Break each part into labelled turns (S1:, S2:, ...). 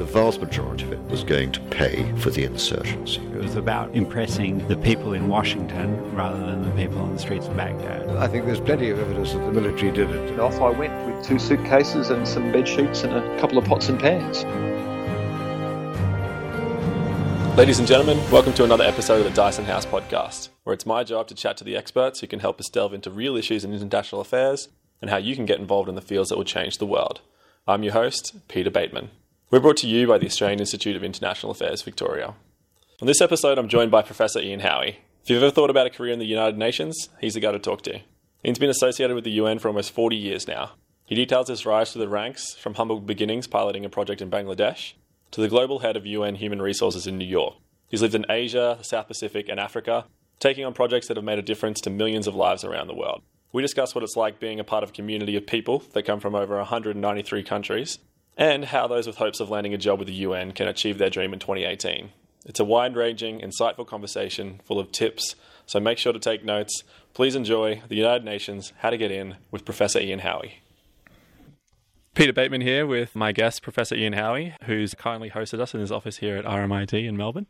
S1: the vast majority of it was going to pay for the insurgency.
S2: It was about impressing the people in Washington rather than the people on the streets of Baghdad.
S3: I think there's plenty of evidence that the military did it.
S4: And off I went with two suitcases and some bed sheets and a couple of pots and pans.
S5: Ladies and gentlemen, welcome to another episode of the Dyason House podcast, where it's my job to chat to the experts who can help us delve into real issues in international affairs and how you can get involved in the fields that will change the world. I'm your host, Peter Bateman. We're brought to you by the Australian Institute of International Affairs, Victoria. On this episode, I'm joined by Professor Ian Howie. If you've ever thought about a career in the United Nations, he's the guy to talk to. Ian's been associated with the UN for almost 40 years now. He details his rise through the ranks from humble beginnings piloting a project in Bangladesh to the global head of UN Human Resources in New York. He's lived in Asia, the South Pacific, and Africa, taking on projects that have made a difference to millions of lives around the world. We discuss what it's like being a part of a community of people that come from over 193 countries and how those with hopes of landing a job with the UN can achieve their dream in 2018. It's a wide ranging, insightful conversation full of tips, so make sure to take notes. Please enjoy the United Nations How to Get In with Professor Ian Howie. Peter Bateman here with my guest, Professor Ian Howie, who's kindly hosted us in his office here at RMIT in Melbourne.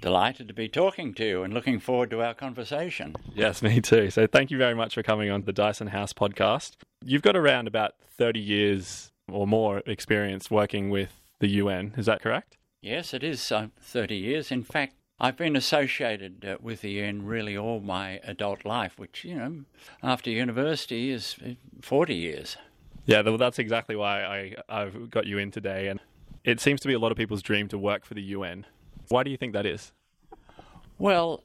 S6: Delighted to be talking to you and looking forward to our conversation.
S5: Yes, me too. So thank you very much for coming on the Dyason House podcast. You've got around about 30 years or more experience working with the UN. Is that correct?
S6: Yes, it is uh, 30 years. In fact, I've been associated uh, with the UN really all my adult life, which, you know, after university is uh, 40 years.
S5: Yeah, well, that's exactly why I, I've got you in today. And it seems to be a lot of people's dream to work for the UN. Why do you think that is?
S6: Well,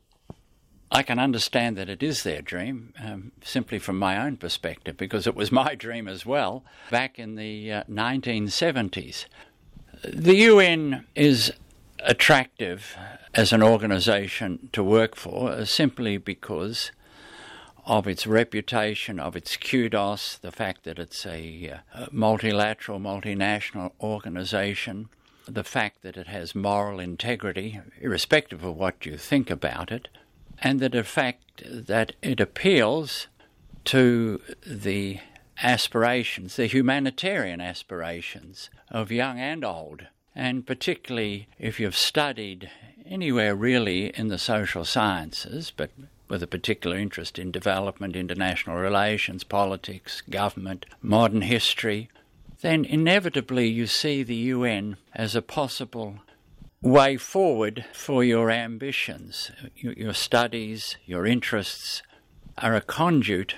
S6: I can understand that it is their dream, um, simply from my own perspective, because it was my dream as well back in the uh, 1970s. The UN is attractive as an organisation to work for uh, simply because of its reputation, of its kudos, the fact that it's a, uh, multilateral, multinational organisation, the fact that it has moral integrity, irrespective of what you think about it and the fact that it appeals to the aspirations, the humanitarian aspirations of young and old, and particularly if you've studied anywhere really in the social sciences, but with a particular interest in development, international relations, politics, government, modern history, then inevitably you see the UN as a possible way forward for your ambitions. Your studies, your interests are a conduit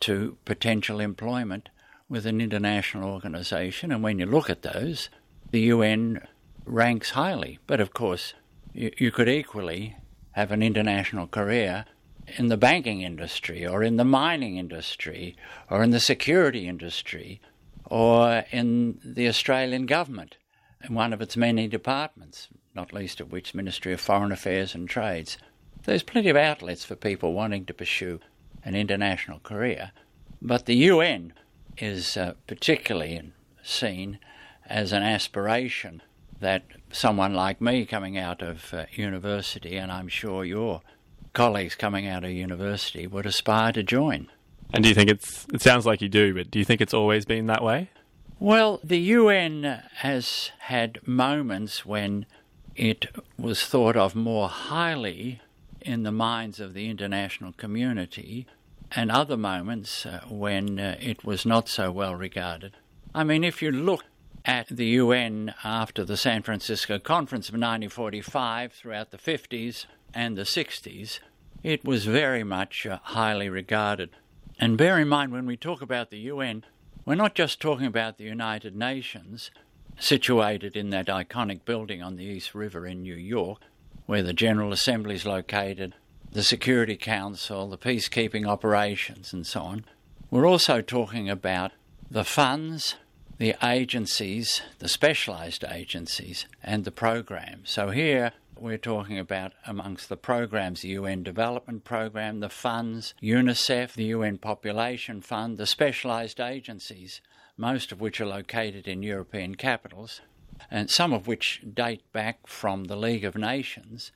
S6: to potential employment with an international organisation, and when you look at those, the UN ranks highly. But of course, you, you could equally have an international career in the banking industry, or in the mining industry, or in the security industry, or in the Australian government, in one of its many departments not least of which Ministry of Foreign Affairs and Trades. There's plenty of outlets for people wanting to pursue an international career, but the UN is uh, particularly seen as an aspiration that someone like me coming out of uh, university, and I'm sure your colleagues coming out of university, would aspire to join.
S5: And do you think it's, it sounds like you do, but do you think it's always been that way?
S6: Well, the UN has had moments when it was thought of more highly in the minds of the international community, and other moments uh, when uh, it was not so well regarded. I mean, if you look at the UN after the San Francisco Conference of 1945 throughout the 50s and the 60s, it was very much uh, highly regarded. And bear in mind, when we talk about the UN, we're not just talking about the United Nations, situated in that iconic building on the East River in New York, where the General Assembly is located, the Security Council, the peacekeeping operations, and so on. We're also talking about the funds, the agencies, the specialised agencies, and the programs. So here we're talking about amongst the programs the UN Development Programme, the funds, UNICEF, the UN Population Fund, the specialised agencies most of which are located in European capitals, and some of which date back from the League of Nations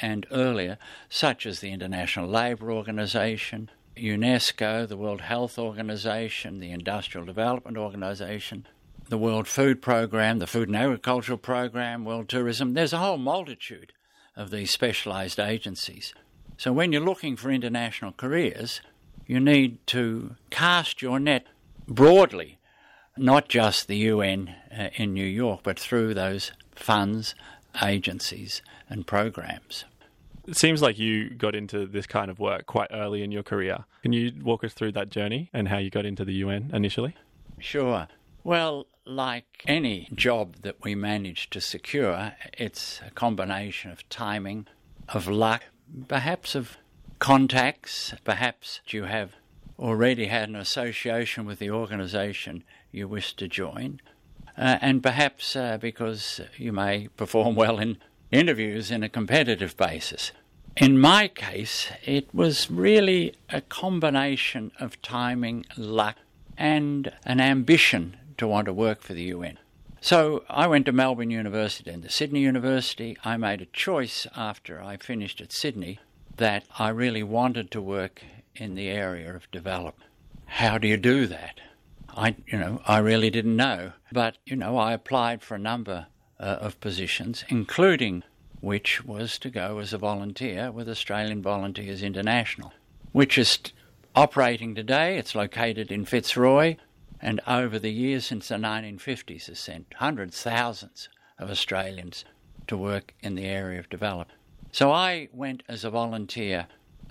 S6: and earlier, such as the International Labour Organization, UNESCO, the World Health Organization, the Industrial Development Organization, the World Food Program, the Food and Agricultural Program, World Tourism. There's a whole multitude of these specialised agencies. So when you're looking for international careers, you need to cast your net broadly, not just the UN uh, in New York, but through those funds, agencies, and programs.
S5: It seems like you got into this kind of work quite early in your career. Can you walk us through that journey and how you got into the UN initially?
S6: Sure. Well, like any job that we manage to secure, it's a combination of timing, of luck, perhaps of contacts, perhaps you have already had an association with the organisation you wish to join, uh, and perhaps uh, because you may perform well in interviews in a competitive basis. In my case, it was really a combination of timing, luck, and an ambition to want to work for the UN. So I went to Melbourne University and to Sydney University. I made a choice after I finished at Sydney that I really wanted to work in the area of development. How do you do that? I, you know, I really didn't know. But, you know, I applied for a number uh, of positions, including which was to go as a volunteer with Australian Volunteers International, which is operating today. It's located in Fitzroy, and over the years since the 1950s has sent hundreds, thousands of Australians to work in the area of development. So I went as a volunteer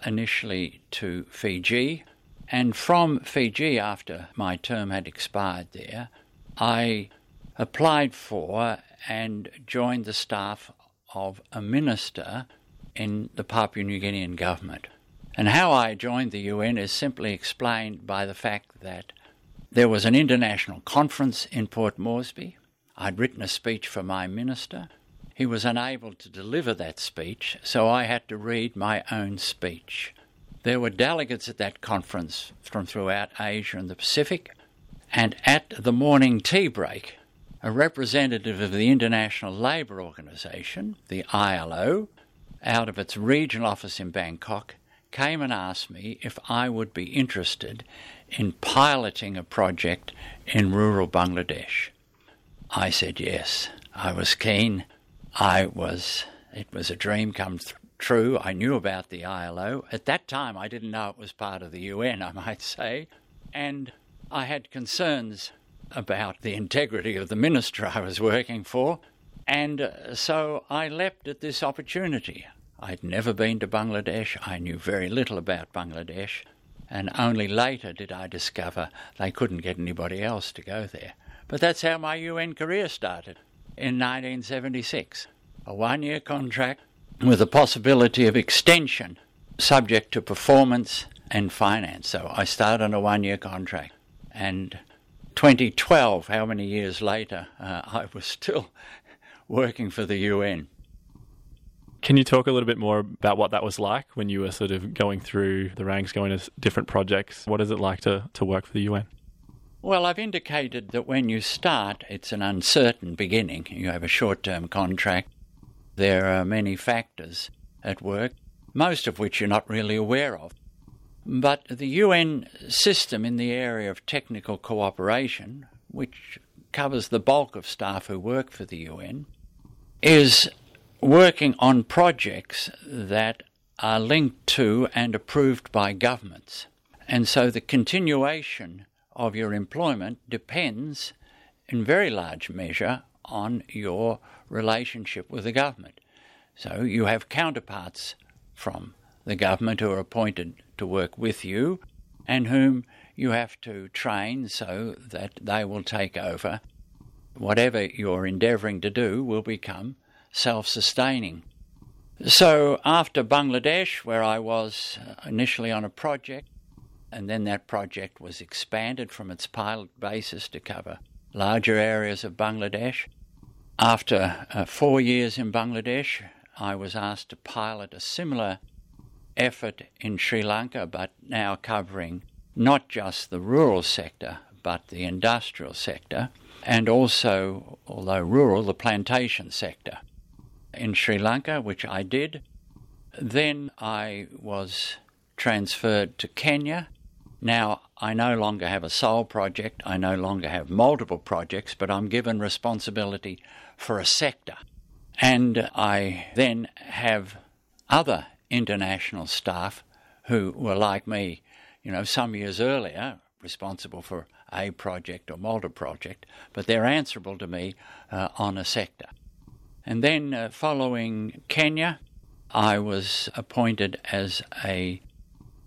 S6: initially to Fiji, and from Fiji, after my term had expired there, I applied for and joined the staff of a minister in the Papua New Guinean government. And how I joined the UN is simply explained by the fact that there was an international conference in Port Moresby. I'd written a speech for my minister. He was unable to deliver that speech, so I had to read my own speech. There were delegates at that conference from throughout Asia and the Pacific, and at the morning tea break, a representative of the International Labour Organization, the ILO, out of its regional office in Bangkok, came and asked me if I would be interested in piloting a project in rural Bangladesh. I said yes. I was keen. I was, it was a dream come th- true. I knew about the ILO. At that time, I didn't know it was part of the UN, I might say. And I had concerns about the integrity of the minister I was working for. And uh, so I leapt at this opportunity. I'd never been to Bangladesh. I knew very little about Bangladesh. And only later did I discover they couldn't get anybody else to go there. But that's how my UN career started in 1976. A one year contract with the possibility of extension subject to performance and finance. So I started on a one year contract. And 2012, how many years later, uh, I was still working for the UN.
S5: Can you talk a little bit more about what that was like when you were sort of going through the ranks, going to different projects? What is it like to, to work for the UN?
S6: Well, I've indicated that when you start, it's an uncertain beginning. You have a short term contract. There are many factors at work, most of which you're not really aware of. But the UN system in the area of technical cooperation, which covers the bulk of staff who work for the UN, is working on projects that are linked to and approved by governments. And so the continuation of your employment depends in very large measure on your relationship with the government. So you have counterparts from the government who are appointed to work with you and whom you have to train so that they will take over. Whatever you're endeavouring to do will become self sustaining. So, after Bangladesh, where I was initially on a project, and then that project was expanded from its pilot basis to cover larger areas of Bangladesh. After uh, four years in Bangladesh, I was asked to pilot a similar effort in Sri Lanka, but now covering not just the rural sector, but the industrial sector, and also, although rural, the plantation sector in Sri Lanka, which I did. Then I was transferred to Kenya, Now, I no longer have a sole project, I no longer have multiple projects, but I'm given responsibility for a sector. And I then have other international staff who were like me, you know, some years earlier, responsible for a project or multi project, but they're answerable to me uh, on a sector. And then uh, following Kenya, I was appointed as a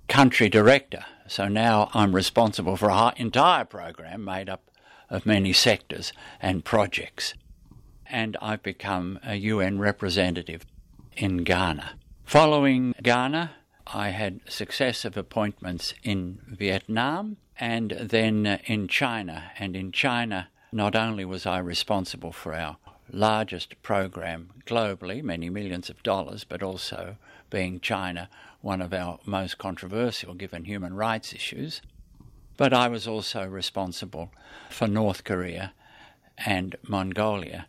S6: country director. So now I'm responsible for an entire program made up of many sectors and projects. And I've become a UN representative in Ghana. Following Ghana, I had successive appointments in Vietnam and then in China. And in China, not only was I responsible for our largest program globally, many millions of dollars, but also being China one of our most controversial given human rights issues. But I was also responsible for North Korea and Mongolia.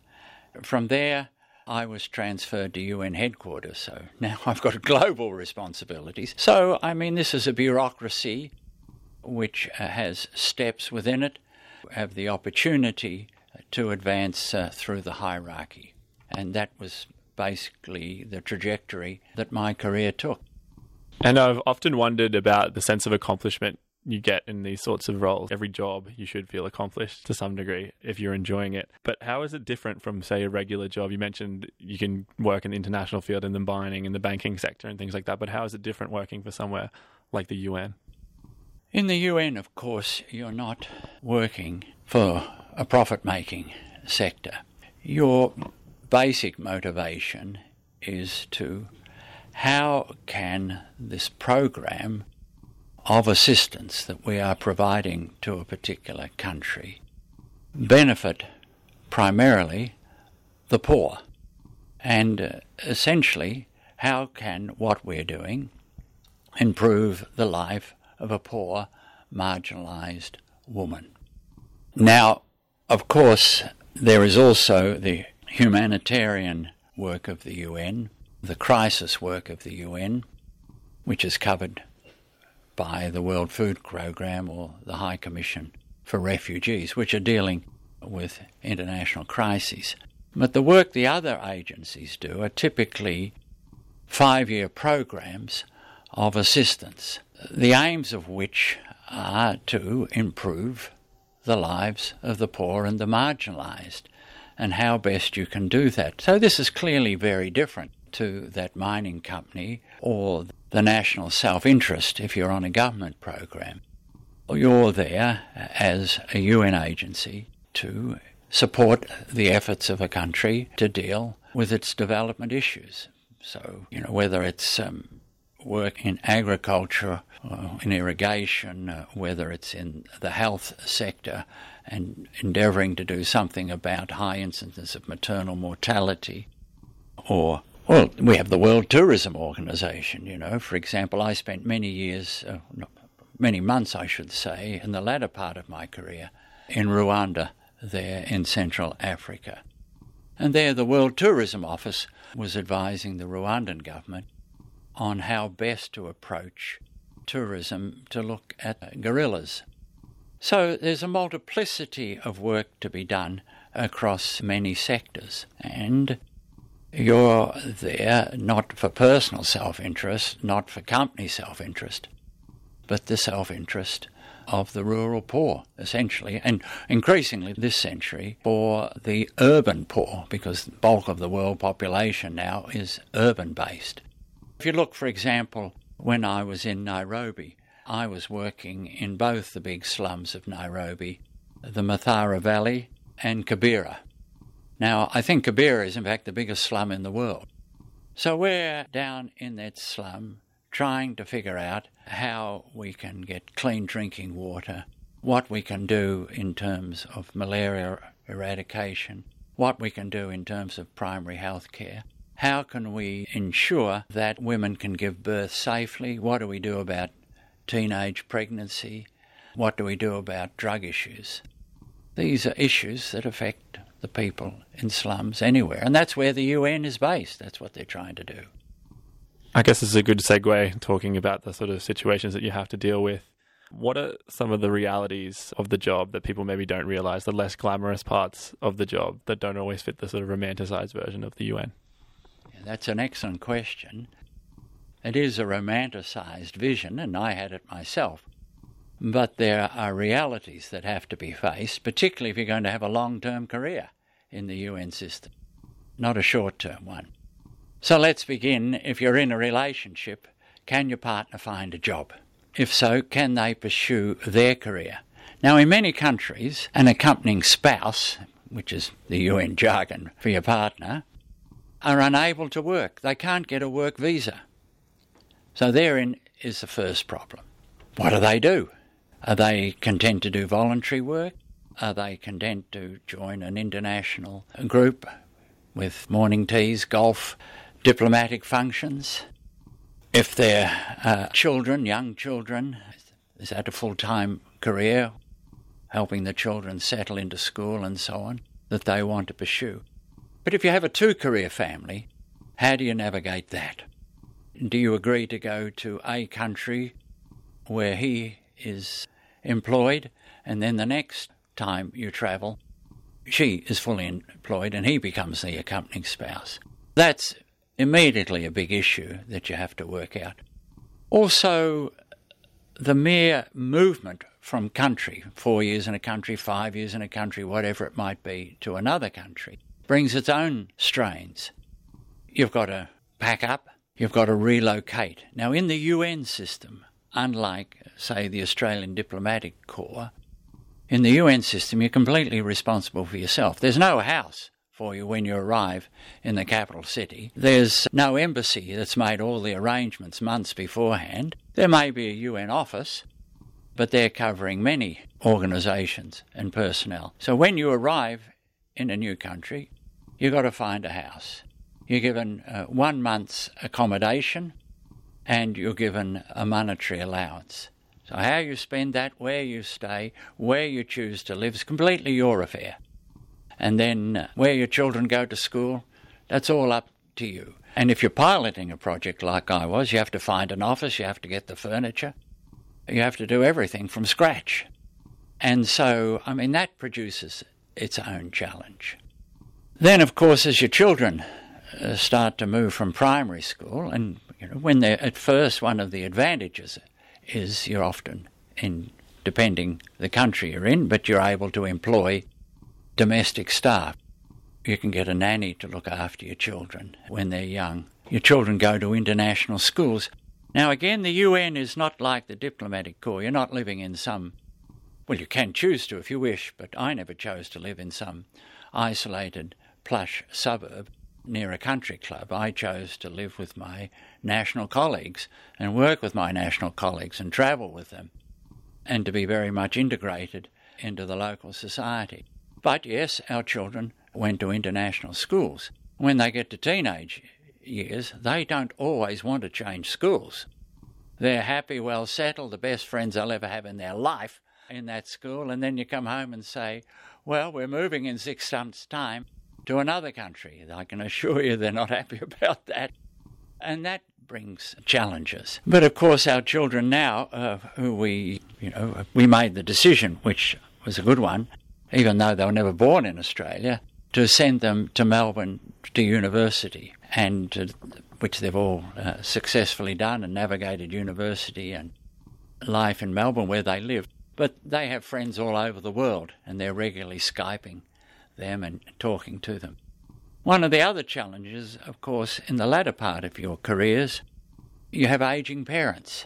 S6: From there, I was transferred to UN headquarters, so now I've got global responsibilities. So, I mean, this is a bureaucracy which uh, has steps within it, have the opportunity to advance uh, through the hierarchy. And that was basically the trajectory that my career took.
S5: And I've often wondered about the sense of accomplishment you get in these sorts of roles. Every job you should feel accomplished to some degree if you're enjoying it. But how is it different from, say, a regular job? You mentioned you can work in the international field in the mining and the banking sector and things like that. But how is it different working for somewhere like the UN?
S6: In the UN, of course, you're not working for a profit making sector. Your basic motivation is to how can this program of assistance that we are providing to a particular country benefit primarily the poor? And uh, essentially, how can what we're doing improve the life of a poor, marginalised woman? Now, of course, there is also the humanitarian work of the UN, the crisis work of the UN, which is covered by the World Food Programme or the High Commission for Refugees, which are dealing with international crises. But the work the other agencies do are typically five year programs of assistance, the aims of which are to improve the lives of the poor and the marginalised, and how best you can do that. So, this is clearly very different to that mining company or the national self interest if you're on a government program. You're there as a UN agency to support the efforts of a country to deal with its development issues. So, you know, whether it's um, work in agriculture, uh, in irrigation, uh, whether it's in the health sector, and endeavouring to do something about high incidence of maternal mortality. Or, well, we have the World Tourism Organization, you know. For example, I spent many years, uh, many months, I should say, in the latter part of my career in Rwanda, there in Central Africa. And there, the World Tourism Office was advising the Rwandan government on how best to approach tourism to look at gorillas. So there's a multiplicity of work to be done across many sectors, and you're there not for personal self interest, not for company self interest, but the self interest of the rural poor, essentially, and increasingly this century for the urban poor, because the bulk of the world population now is urban based. If you look, for example, when I was in Nairobi, I was working in both the big slums of Nairobi, the Mathare Valley and Kibera. Now, I think Kibera is in fact the biggest slum in the world. So we're down in that slum trying to figure out how we can get clean drinking water, what we can do in terms of malaria eradication, what we can do in terms of primary health care. How can we ensure that women can give birth safely? What do we do about teenage pregnancy? What do we do about drug issues? These are issues that affect the people in slums anywhere, and that's where the UN is based. That's what they're trying to do.
S5: I guess this is a good segue talking about the sort of situations that you have to deal with What are some of the realities of the job that people maybe don't realize, the less glamorous parts of the job that don't always fit the sort of romanticized version of the UN?
S6: Yeah, that's an excellent question. It is a romanticized vision, and I had it myself. But there are realities that have to be faced, particularly if you're going to have a long term career in the UN system, not a short term one. So let's begin. If you're in a relationship, can your partner find a job? If so, can they pursue their career? Now, in many countries, an accompanying spouse, which is the UN jargon for your partner, are unable to work. They can't get a work visa. So, therein is the first problem. What do they do? Are they content to do voluntary work? Are they content to join an international group with morning teas, golf, diplomatic functions? If they're uh, children, young children, is that a full time career, helping the children settle into school and so on, that they want to pursue? But if you have a two career family, how do you navigate that? Do you agree to go to a country where he is employed and then the next time you travel, she is fully employed and he becomes the accompanying spouse? That's immediately a big issue that you have to work out. Also, the mere movement from country, four years in a country, five years in a country, whatever it might be, to another country, brings its own strains. You've got to pack up, you've got to relocate. Now, in the UN system, unlike, say, the Australian Diplomatic Corps, in the UN system, you're completely responsible for yourself. There's no house for you when you arrive in the capital city. There's no embassy that's made all the arrangements months beforehand. There may be a UN office, but they're covering many organisations and personnel. So when you arrive in a new country, you've got to find a house. You're given uh, one month's accommodation and you're given a monetary allowance. So, how you spend that, where you stay, where you choose to live is completely your affair and then uh, where your children go to school, that's all up to you. And if you're piloting a project like I was, you have to find an office, you have to get the furniture, you have to do everything from scratch. And so, I mean, that produces its own challenge. Then, of course, as your children uh, start to move from primary school, and you know, when they're at first, one of the advantages is you're often in, depending the country you're in, but you're able to employ domestic staff. You can get a nanny to look after your children when they're young. Your children go to international schools. Now, again, the UN is not like the diplomatic corps. You're not living in some, well, you can choose to if you wish, but I never chose to live in some isolated, plush suburb near a country club. I chose to live with my national colleagues and work with my national colleagues and travel with them and to be very much integrated into the local society. But yes, our children went to international schools. When they get to teenage years, they don't always want to change schools. They're happy, well settled, the best friends they'll ever have in their life in that school, and then you come home and say, Well, we're moving in six months' time to another country. I can assure you they're not happy about that. And that brings challenges. But of course, our children now, uh, who we, you know, we made the decision, which was a good one, even though they were never born in Australia, to send them to Melbourne to university, and uh, which they've all uh, successfully done and navigated university and life in Melbourne where they live. But they have friends all over the world, and they're regularly Skyping them and talking to them. One of the other challenges, of course, in the latter part of your careers, you have aging parents,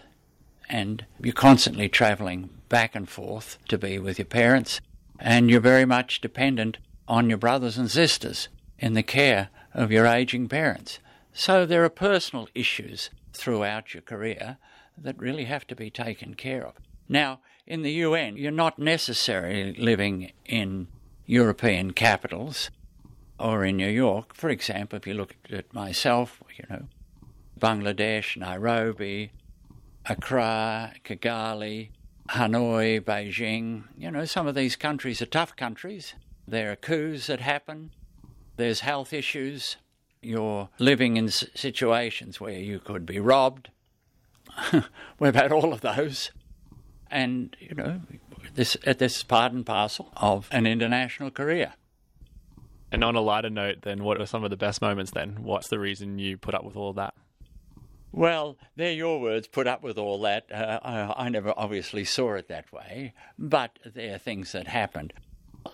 S6: and you're constantly travelling back and forth to be with your parents and you're very much dependent on your brothers and sisters in the care of your aging parents. So there are personal issues throughout your career that really have to be taken care of. Now, in the UN, you're not necessarily living in European capitals or in New York. For example, if you look at myself, you know, Bangladesh, Nairobi, Accra, Kigali, Hanoi, Beijing, you know, some of these countries are tough countries. There are coups that happen, there's health issues. You're living in situations where you could be robbed. We've had all of those. and, you know, this, this is part and parcel of an international career.
S5: And on a lighter note, then, what are some of the best moments then? What's the reason you put up with all that?
S6: Well, they're your words, put up with all that. Uh, I, I, never obviously saw it that way, but they're things that happened.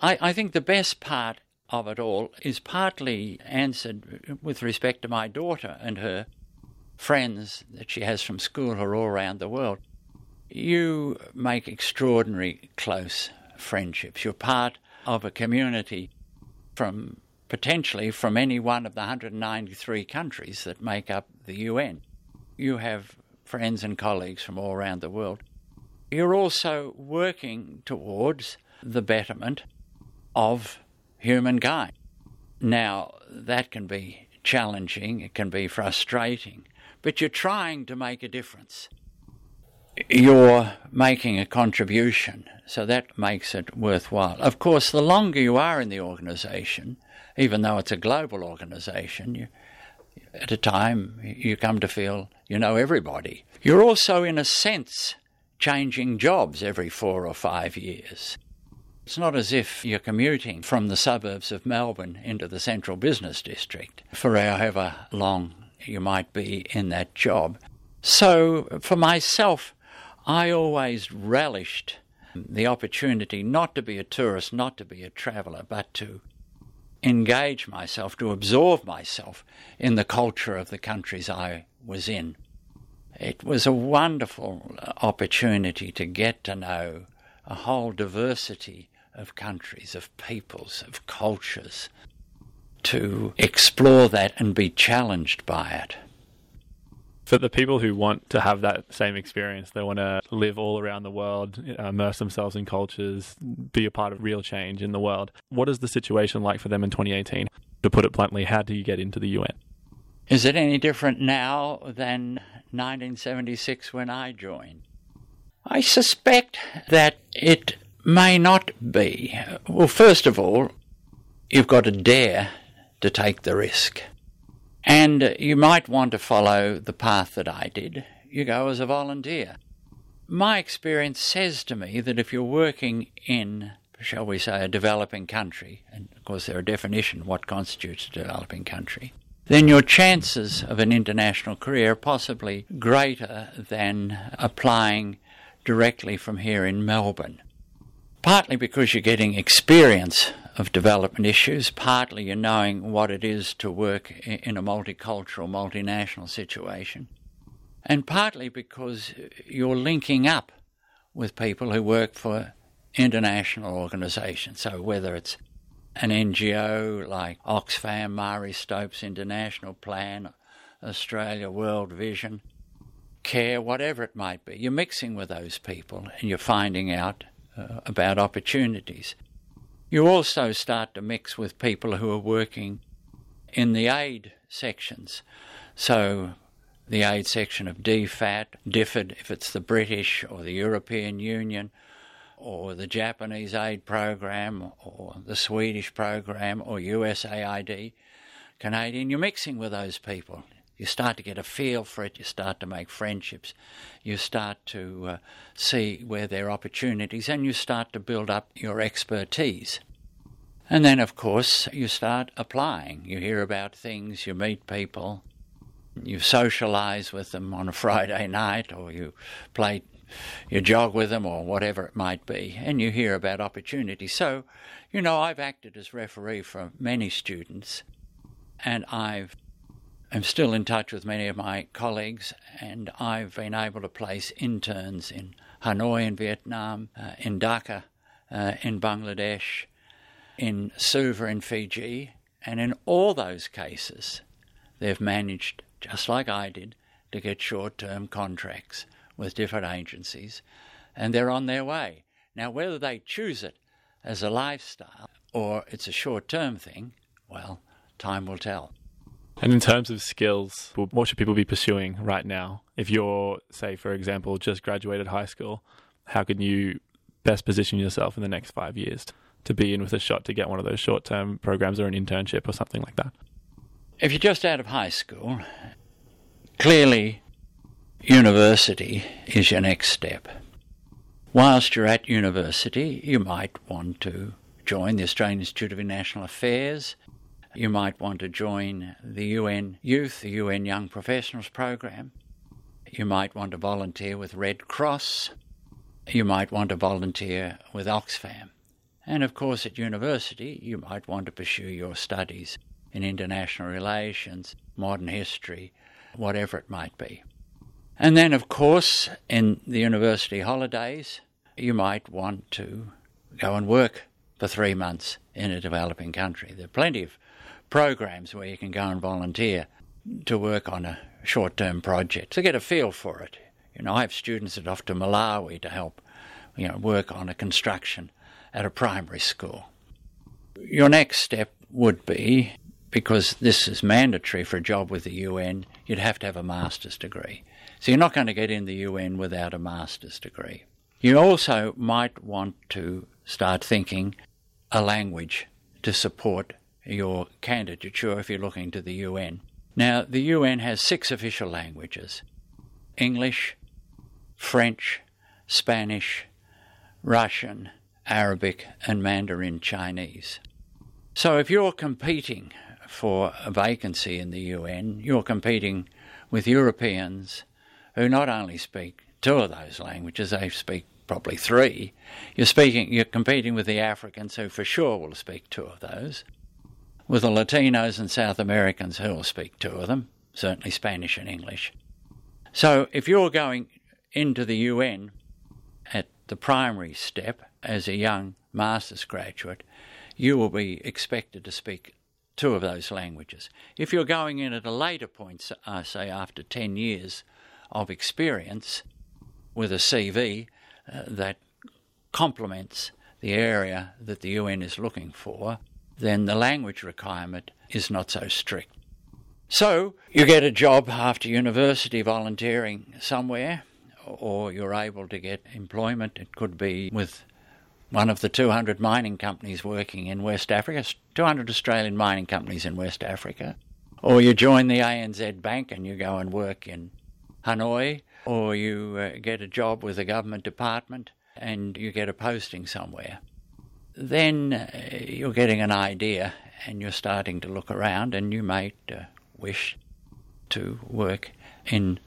S6: I, I think the best part of it all is partly answered with respect to my daughter and her friends that she has from school or all around the world. You make extraordinary close friendships. You're part of a community from potentially from any one of the 193 countries that make up the UN. You have friends and colleagues from all around the world. You're also working towards the betterment of humankind. Now, that can be challenging, it can be frustrating, but you're trying to make a difference. You're making a contribution so that makes it worthwhile. Of course, the longer you are in the organisation, even though it's a global organisation, you, at a time you come to feel you know everybody. You're also, in a sense, changing jobs every four or five years. It's not as if you're commuting from the suburbs of Melbourne into the central business district for however long you might be in that job. So, for myself, I always relished the opportunity not to be a tourist, not to be a traveller, but to engage myself, to absorb myself in the culture of the countries I was in. It was a wonderful uh, opportunity to get to know a whole diversity of countries, of peoples, of cultures, to explore that and be challenged by it
S5: for the people who want to have that same experience, they want to live all around the world, uh, immerse themselves in cultures, be a part of real change in the world. What is the situation like for them in 2018? To put it bluntly, how do you get into the UN?
S6: Is it any different now than 1976 when I joined? I suspect that it may not be. Well, first of all, you've got to dare to take the risk. And you might want to follow the path that I did. You go as a volunteer. My experience says to me that if you're working in, shall we say, a developing country, and of course there are definitions what constitutes a developing country, then your chances of an international career are possibly greater than applying directly from here in Melbourne. Partly because you're getting experience of development issues, partly in knowing what it is to work in a multicultural, multinational situation, and partly because you're linking up with people who work for international organisations. So whether it's an NGO like Oxfam, Marie Stopes International Plan, Australia World Vision, CARE, whatever it might be, you're mixing with those people and you're finding out uh, about opportunities. You also start to mix with people who are working in the aid sections. So the aid section of DFAT, DFID, if it's the British or the European Union, or the Japanese aid program, or the Swedish program, or USAID, Canadian, you're mixing with those people. You start to get a feel for it, you start to make friendships, you start to uh, see where there are opportunities, and you start to build up your expertise. And then, of course, you start applying. You hear about things, you meet people, you socialize with them on a Friday night, or you play, you jog with them, or whatever it might be, and you hear about opportunities. So, you know, I've acted as referee for many students, and I've I'm still in touch with many of my colleagues, and I've been able to place interns in Hanoi in Vietnam, uh, in Dhaka uh, in Bangladesh, in Suva in Fiji, and in all those cases, they've managed, just like I did, to get short term contracts with different agencies, and they're on their way. Now, whether they choose it as a lifestyle or it's a short term thing, well, time will tell.
S5: And in terms of skills, what should people be pursuing right now? If you're, say, for example, just graduated high school, how can you best position yourself in the next five years to be in with a shot to get one of those short term programs or an internship or something like that?
S6: If you're just out of high school, clearly university is your next step. Whilst you're at university, you might want to join the Australian Institute of International Affairs. You might want to join the UN Youth, the UN Young Professionals Program. You might want to volunteer with Red Cross. You might want to volunteer with Oxfam. And of course, at university, you might want to pursue your studies in international relations, modern history, whatever it might be. And then, of course, in the university holidays, you might want to go and work for three months in a developing country. There are plenty of programs where you can go and volunteer to work on a short term project to get a feel for it. You know, I have students that off to Malawi to help, you know, work on a construction at a primary school. Your next step would be because this is mandatory for a job with the UN, you'd have to have a master's degree. So you're not going to get in the UN without a master's degree. You also might want to start thinking a language to support your candidature if you're looking to the UN. Now, the UN has six official languages English, French, Spanish, Russian, Arabic, and Mandarin Chinese. So if you're competing for a vacancy in the UN, you're competing with Europeans who not only speak two of those languages, they speak probably three. You're speaking, you're competing with the Africans who for sure will speak two of those, with the Latinos and South Americans who will speak two of them, certainly Spanish and English. So if you're going into the UN at the primary step as a young master's graduate, you will be expected to speak two of those languages. If you're going in at a later point, uh, say after 10 years of experience with a CV uh, that complements the area that the UN is looking for, then the language requirement is not so strict. So you get a job after university volunteering somewhere, or you're able to get employment. It could be with one of the 200 mining companies working in West Africa, 200 Australian mining companies in West Africa. Or you join the ANZ Bank and you go and work in Hanoi, or you uh, get a job with a government department and you get a posting somewhere. Then uh, you're getting an idea and you're starting to look around and you might uh, wish to work in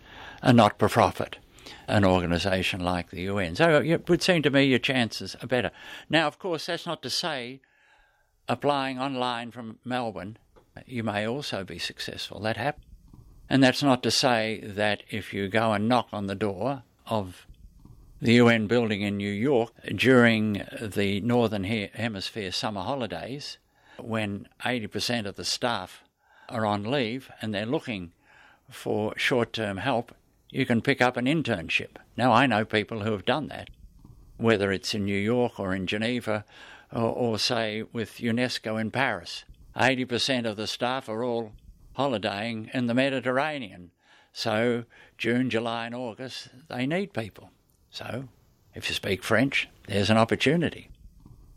S6: a not for profit an organisation like the UN. So it would seem to me your chances are better. Now, of course, that's not to say applying online from Melbourne, you may also be successful. That happens. And that's not to say that if you go and knock on the door of the UN building in New York during the Northern Hemisphere summer holidays, when 80% of the staff are on leave and they're looking for short term help, you can pick up an internship. Now, I know people who have done that, whether it's in New York or in Geneva or, or say with UNESCO in Paris. 80% of the staff are all holidaying in the Mediterranean. So, June, July, and August, they need people. So, if you speak French, there's an opportunity.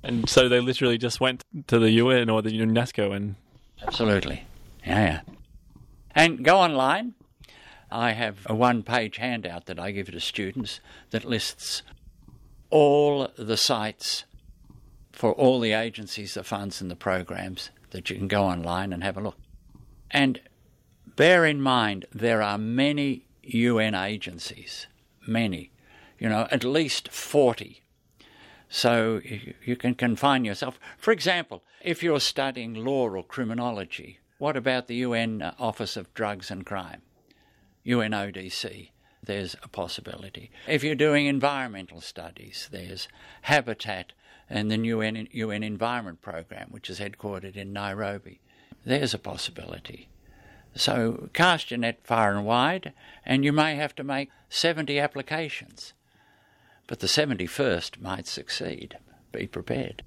S5: And so they literally just went to the UN or the UNESCO and.
S6: Absolutely. Yeah, yeah. And go online, I have a one page handout that I give to students that lists all the sites for all the agencies, the funds, and the programs that you can go online and have a look. And bear in mind, there are many UN agencies, many, you know, at least 40. So you can confine yourself. For example, if you're studying law or criminology, what about the UN uh, Office of Drugs and Crime? UNODC, there's a possibility. If you're doing environmental studies, there's Habitat and the UN, UN Environment Program, which is headquartered in Nairobi. There's a possibility. So cast your net far and wide, and you may have to make 70 applications. But the 71st might succeed. Be prepared.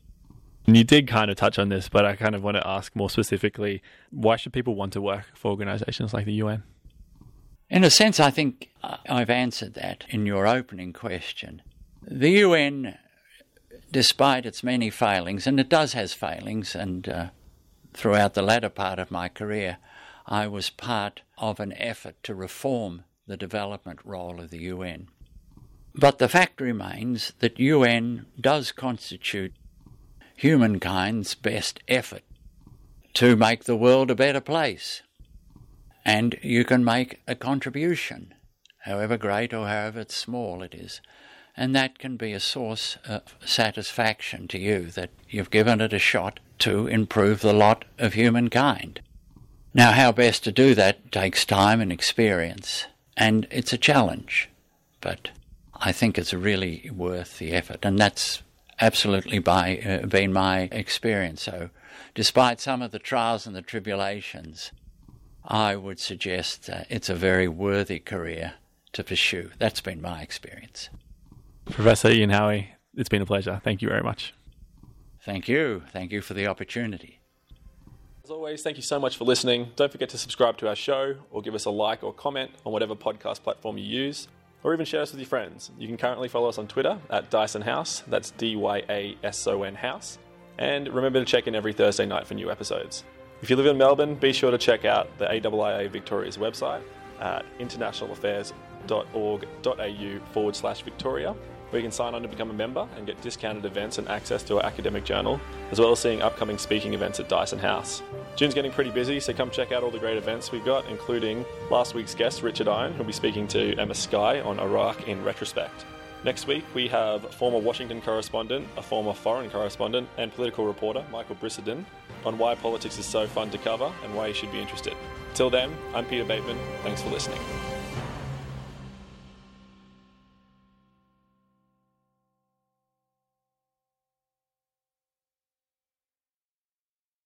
S5: And you did kind of touch on this, but I kind of want to ask more specifically why should people want to work for organizations like the UN?
S6: In a sense, I think I've answered that in your opening question. The UN, despite its many failings, and it does has failings, and uh, throughout the latter part of my career, I was part of an effort to reform the development role of the UN. But the fact remains that UN does constitute humankind's best effort to make the world a better place. And you can make a contribution, however great or however small it is. And that can be a source of satisfaction to you that you've given it a shot to improve the lot of humankind. Now, how best to do that takes time and experience, and it's a challenge, but I think it's really worth the effort, and that's absolutely by, uh, been my experience. So, despite some of the trials and the tribulations, I would suggest uh, it's a very worthy career to pursue. That's been my experience.
S5: Professor Ian Howie, it's been a pleasure. Thank you very much.
S6: Thank you. Thank you for the opportunity.
S5: As always, thank you so much for listening. Don't forget to subscribe to our show or give us a like or comment on whatever podcast platform you use, or even share us with your friends. You can currently follow us on Twitter at Dyason House, that's D Y A S O N House, and remember to check in every Thursday night for new episodes. If you live in Melbourne, be sure to check out the AIIA Victoria's website at internationalaffairs.org.au forward slash Victoria where you can sign on to become a member and get discounted events and access to our academic journal, as well as seeing upcoming speaking events at Dyason House. June's getting pretty busy, so come check out all the great events we've got, including last week's guest, Richard Iron, who'll be speaking to Emma Sky on Iraq in retrospect. Next week, we have former Washington correspondent, a former foreign correspondent, and political reporter, Michael Brissenden, on why politics is so fun to cover and why you should be interested. Till then, I'm Peter Bateman. Thanks for listening.